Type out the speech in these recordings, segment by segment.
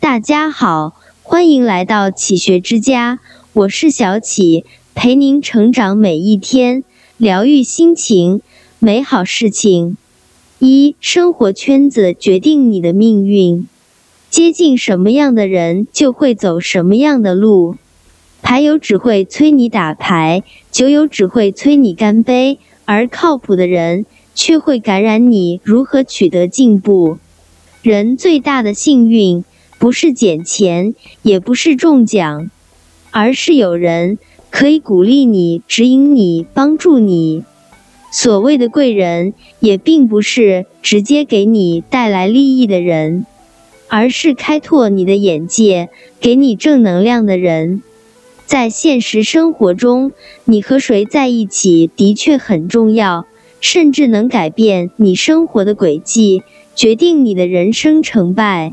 大家好，欢迎来到启学之家，我是小启，陪您成长每一天，疗愈心情，美好事情。一生活圈子决定你的命运，接近什么样的人，就会走什么样的路。牌友只会催你打牌，酒友只会催你干杯，而靠谱的人却会感染你如何取得进步。人最大的幸运。不是捡钱，也不是中奖，而是有人可以鼓励你、指引你、帮助你。所谓的贵人，也并不是直接给你带来利益的人，而是开拓你的眼界、给你正能量的人。在现实生活中，你和谁在一起的确很重要，甚至能改变你生活的轨迹，决定你的人生成败。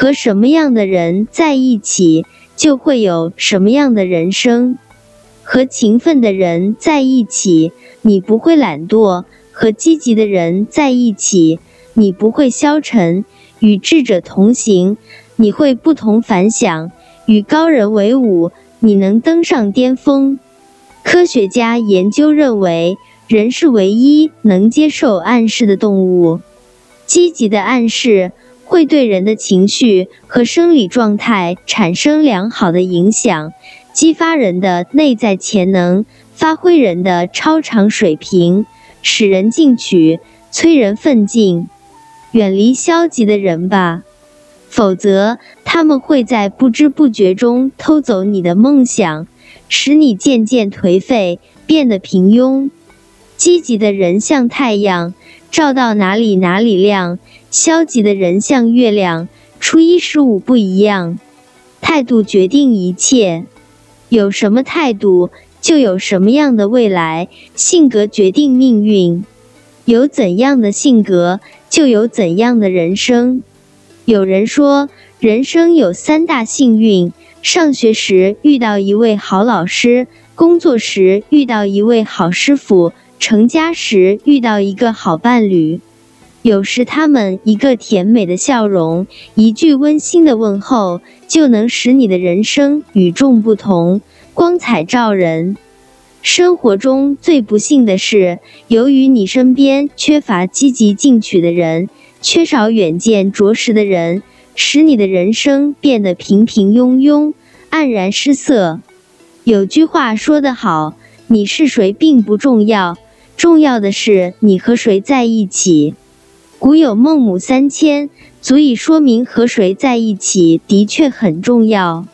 和什么样的人在一起，就会有什么样的人生。和勤奋的人在一起，你不会懒惰；和积极的人在一起，你不会消沉；与智者同行，你会不同凡响；与高人为伍，你能登上巅峰。科学家研究认为，人是唯一能接受暗示的动物。积极的暗示。会对人的情绪和生理状态产生良好的影响，激发人的内在潜能，发挥人的超常水平，使人进取，催人奋进。远离消极的人吧，否则他们会在不知不觉中偷走你的梦想，使你渐渐颓废，变得平庸。积极的人像太阳，照到哪里哪里亮。消极的人像月亮，初一十五不一样。态度决定一切，有什么态度，就有什么样的未来。性格决定命运，有怎样的性格，就有怎样的人生。有人说，人生有三大幸运：上学时遇到一位好老师，工作时遇到一位好师傅，成家时遇到一个好伴侣。有时，他们一个甜美的笑容，一句温馨的问候，就能使你的人生与众不同，光彩照人。生活中最不幸的是，由于你身边缺乏积极进取的人，缺少远见卓识的人，使你的人生变得平平庸庸、黯然失色。有句话说得好：“你是谁并不重要，重要的是你和谁在一起。”古有孟母三迁，足以说明和谁在一起的确很重要。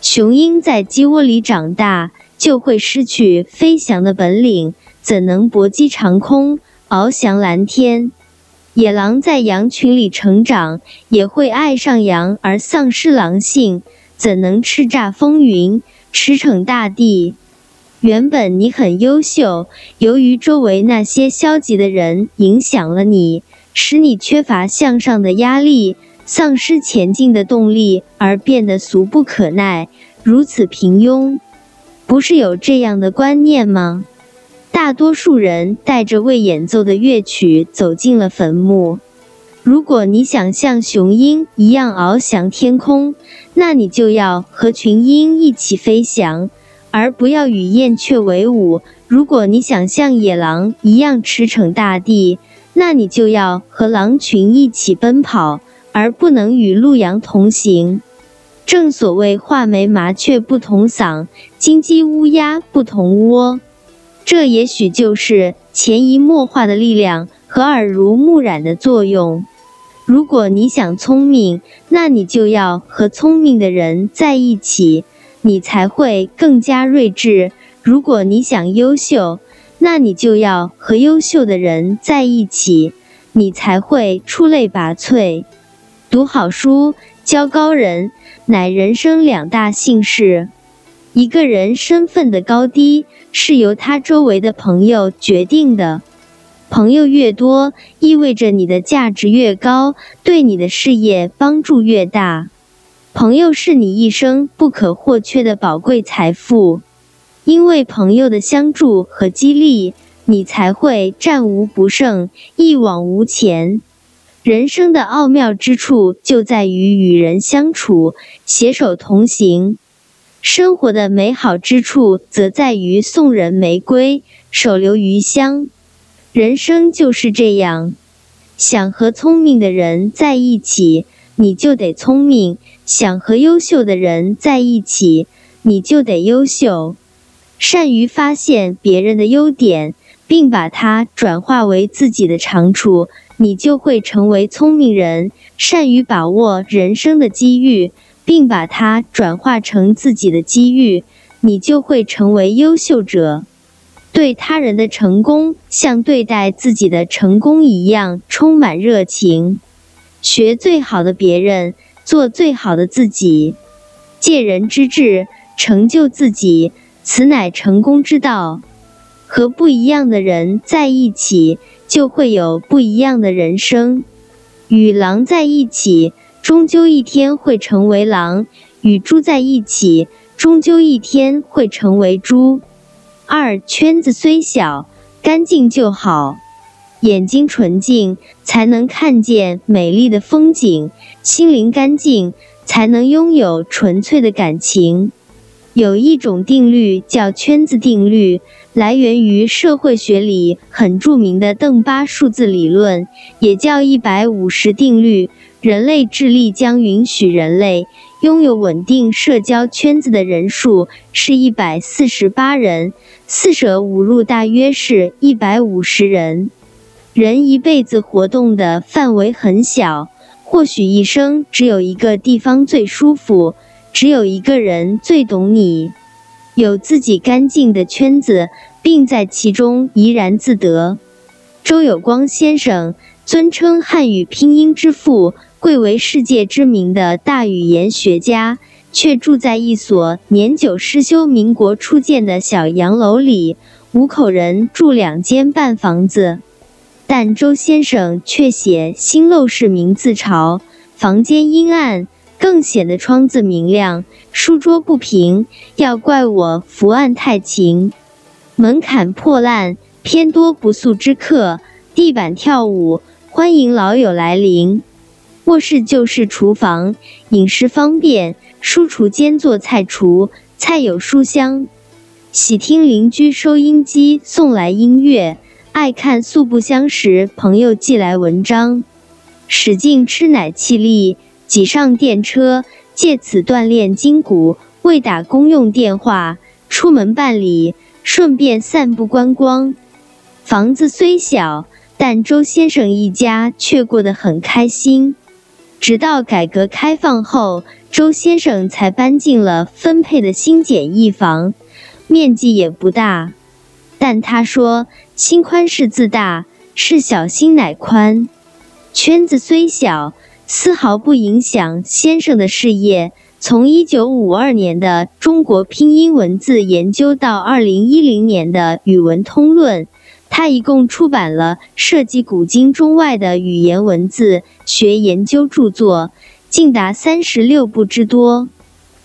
雄鹰在鸡窝里长大，就会失去飞翔的本领，怎能搏击长空，翱翔蓝天？野狼在羊群里成长，也会爱上羊而丧失狼性，怎能叱咤风云，驰骋大地？原本你很优秀，由于周围那些消极的人影响了你。使你缺乏向上的压力，丧失前进的动力，而变得俗不可耐，如此平庸，不是有这样的观念吗？大多数人带着未演奏的乐曲走进了坟墓。如果你想像雄鹰一样翱翔天空，那你就要和群鹰一起飞翔，而不要与燕雀为伍。如果你想像野狼一样驰骋大地，那你就要和狼群一起奔跑，而不能与鹿羊同行。正所谓画眉麻雀不同嗓，金鸡乌鸦不同窝。这也许就是潜移默化的力量和耳濡目染的作用。如果你想聪明，那你就要和聪明的人在一起，你才会更加睿智。如果你想优秀，那你就要和优秀的人在一起，你才会出类拔萃。读好书，交高人，乃人生两大幸事。一个人身份的高低，是由他周围的朋友决定的。朋友越多，意味着你的价值越高，对你的事业帮助越大。朋友是你一生不可或缺的宝贵财富。因为朋友的相助和激励，你才会战无不胜、一往无前。人生的奥妙之处就在于与人相处，携手同行；生活的美好之处则在于送人玫瑰，手留余香。人生就是这样，想和聪明的人在一起，你就得聪明；想和优秀的人在一起，你就得优秀。善于发现别人的优点，并把它转化为自己的长处。你就会成为聪明人，善于把握人生的机遇，并把它转化成自己的机遇，你就会成为优秀者。对他人的成功，像对待自己的成功一样充满热情。学最好的别人，做最好的自己，借人之智成就自己，此乃成功之道。和不一样的人在一起。就会有不一样的人生。与狼在一起，终究一天会成为狼；与猪在一起，终究一天会成为猪。二圈子虽小，干净就好。眼睛纯净，才能看见美丽的风景；心灵干净，才能拥有纯粹的感情。有一种定律叫圈子定律，来源于社会学里很著名的邓巴数字理论，也叫一百五十定律。人类智力将允许人类拥有稳定社交圈子的人数是一百四十八人，四舍五入大约是一百五十人。人一辈子活动的范围很小，或许一生只有一个地方最舒服。只有一个人最懂你，有自己干净的圈子，并在其中怡然自得。周有光先生尊称汉语拼音之父，贵为世界知名的大语言学家，却住在一所年久失修、民国初建的小洋楼里，五口人住两间半房子。但周先生却写新陋室名自嘲，房间阴暗。更显得窗子明亮，书桌不平，要怪我伏案太勤。门槛破烂，偏多不速之客。地板跳舞，欢迎老友来临。卧室就是厨房，饮食方便。书橱兼做菜橱，菜有书香。喜听邻居收音机送来音乐，爱看素不相识朋友寄来文章。使劲吃奶气力。挤上电车，借此锻炼筋骨；为打公用电话，出门办理，顺便散步观光。房子虽小，但周先生一家却过得很开心。直到改革开放后，周先生才搬进了分配的新简易房，面积也不大。但他说：“心宽是自大，是小心乃宽。”圈子虽小。丝毫不影响先生的事业。从一九五二年的《中国拼音文字研究》到二零一零年的《语文通论》，他一共出版了涉及古今中外的语言文字学研究著作，竟达三十六部之多。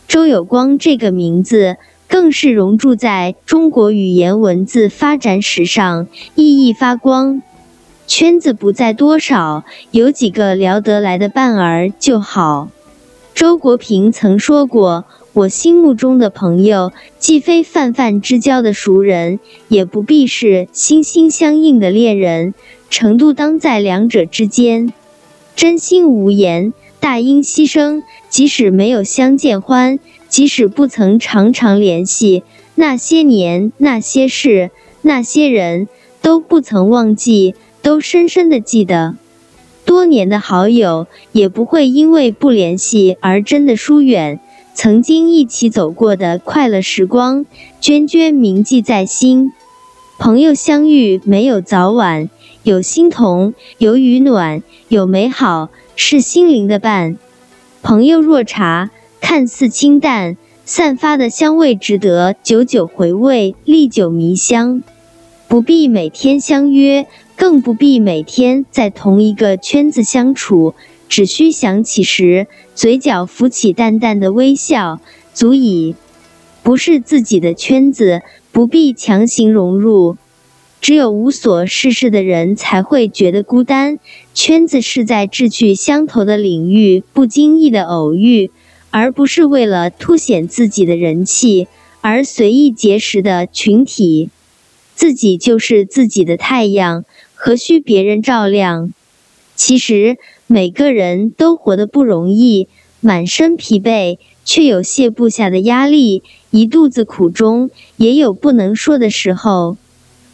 周有光这个名字更是融铸在中国语言文字发展史上，熠熠发光。圈子不在多少，有几个聊得来的伴儿就好。周国平曾说过：“我心目中的朋友，既非泛泛之交的熟人，也不必是心心相印的恋人，程度当在两者之间。真心无言，大音希声。即使没有相见欢，即使不曾常常联系，那些年、那些事、那些人，都不曾忘记。”都深深的记得，多年的好友也不会因为不联系而真的疏远。曾经一起走过的快乐时光，涓涓铭记在心。朋友相遇没有早晚，有心同，有雨暖，有美好，是心灵的伴。朋友若茶，看似清淡，散发的香味值得久久回味，历久弥香。不必每天相约。更不必每天在同一个圈子相处，只需想起时，嘴角浮起淡淡的微笑，足以。不是自己的圈子，不必强行融入。只有无所事事的人才会觉得孤单。圈子是在志趣相投的领域不经意的偶遇，而不是为了凸显自己的人气而随意结识的群体。自己就是自己的太阳，何须别人照亮？其实每个人都活得不容易，满身疲惫，却有卸不下的压力；一肚子苦衷，也有不能说的时候。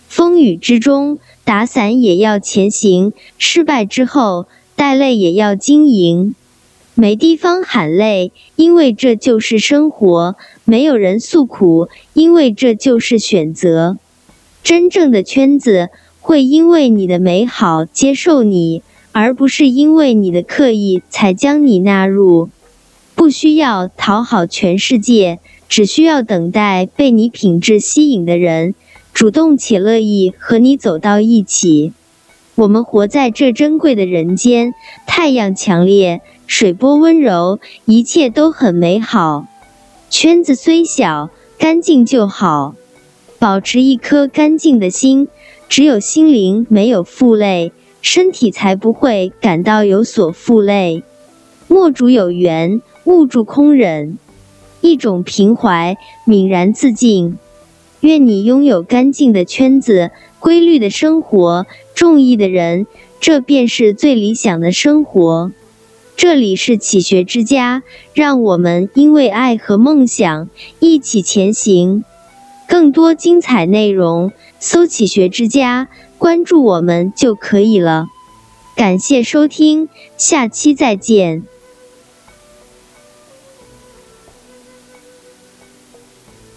风雨之中，打伞也要前行；失败之后，带泪也要经营。没地方喊累，因为这就是生活；没有人诉苦，因为这就是选择。真正的圈子会因为你的美好接受你，而不是因为你的刻意才将你纳入。不需要讨好全世界，只需要等待被你品质吸引的人。主动且乐意和你走到一起，我们活在这珍贵的人间。太阳强烈，水波温柔，一切都很美好。圈子虽小，干净就好。保持一颗干净的心，只有心灵没有负累，身体才不会感到有所负累。莫主有缘，勿助空忍。一种平怀，泯然自尽。愿你拥有干净的圈子、规律的生活、中意的人，这便是最理想的生活。这里是启学之家，让我们因为爱和梦想一起前行。更多精彩内容，搜“启学之家”，关注我们就可以了。感谢收听，下期再见。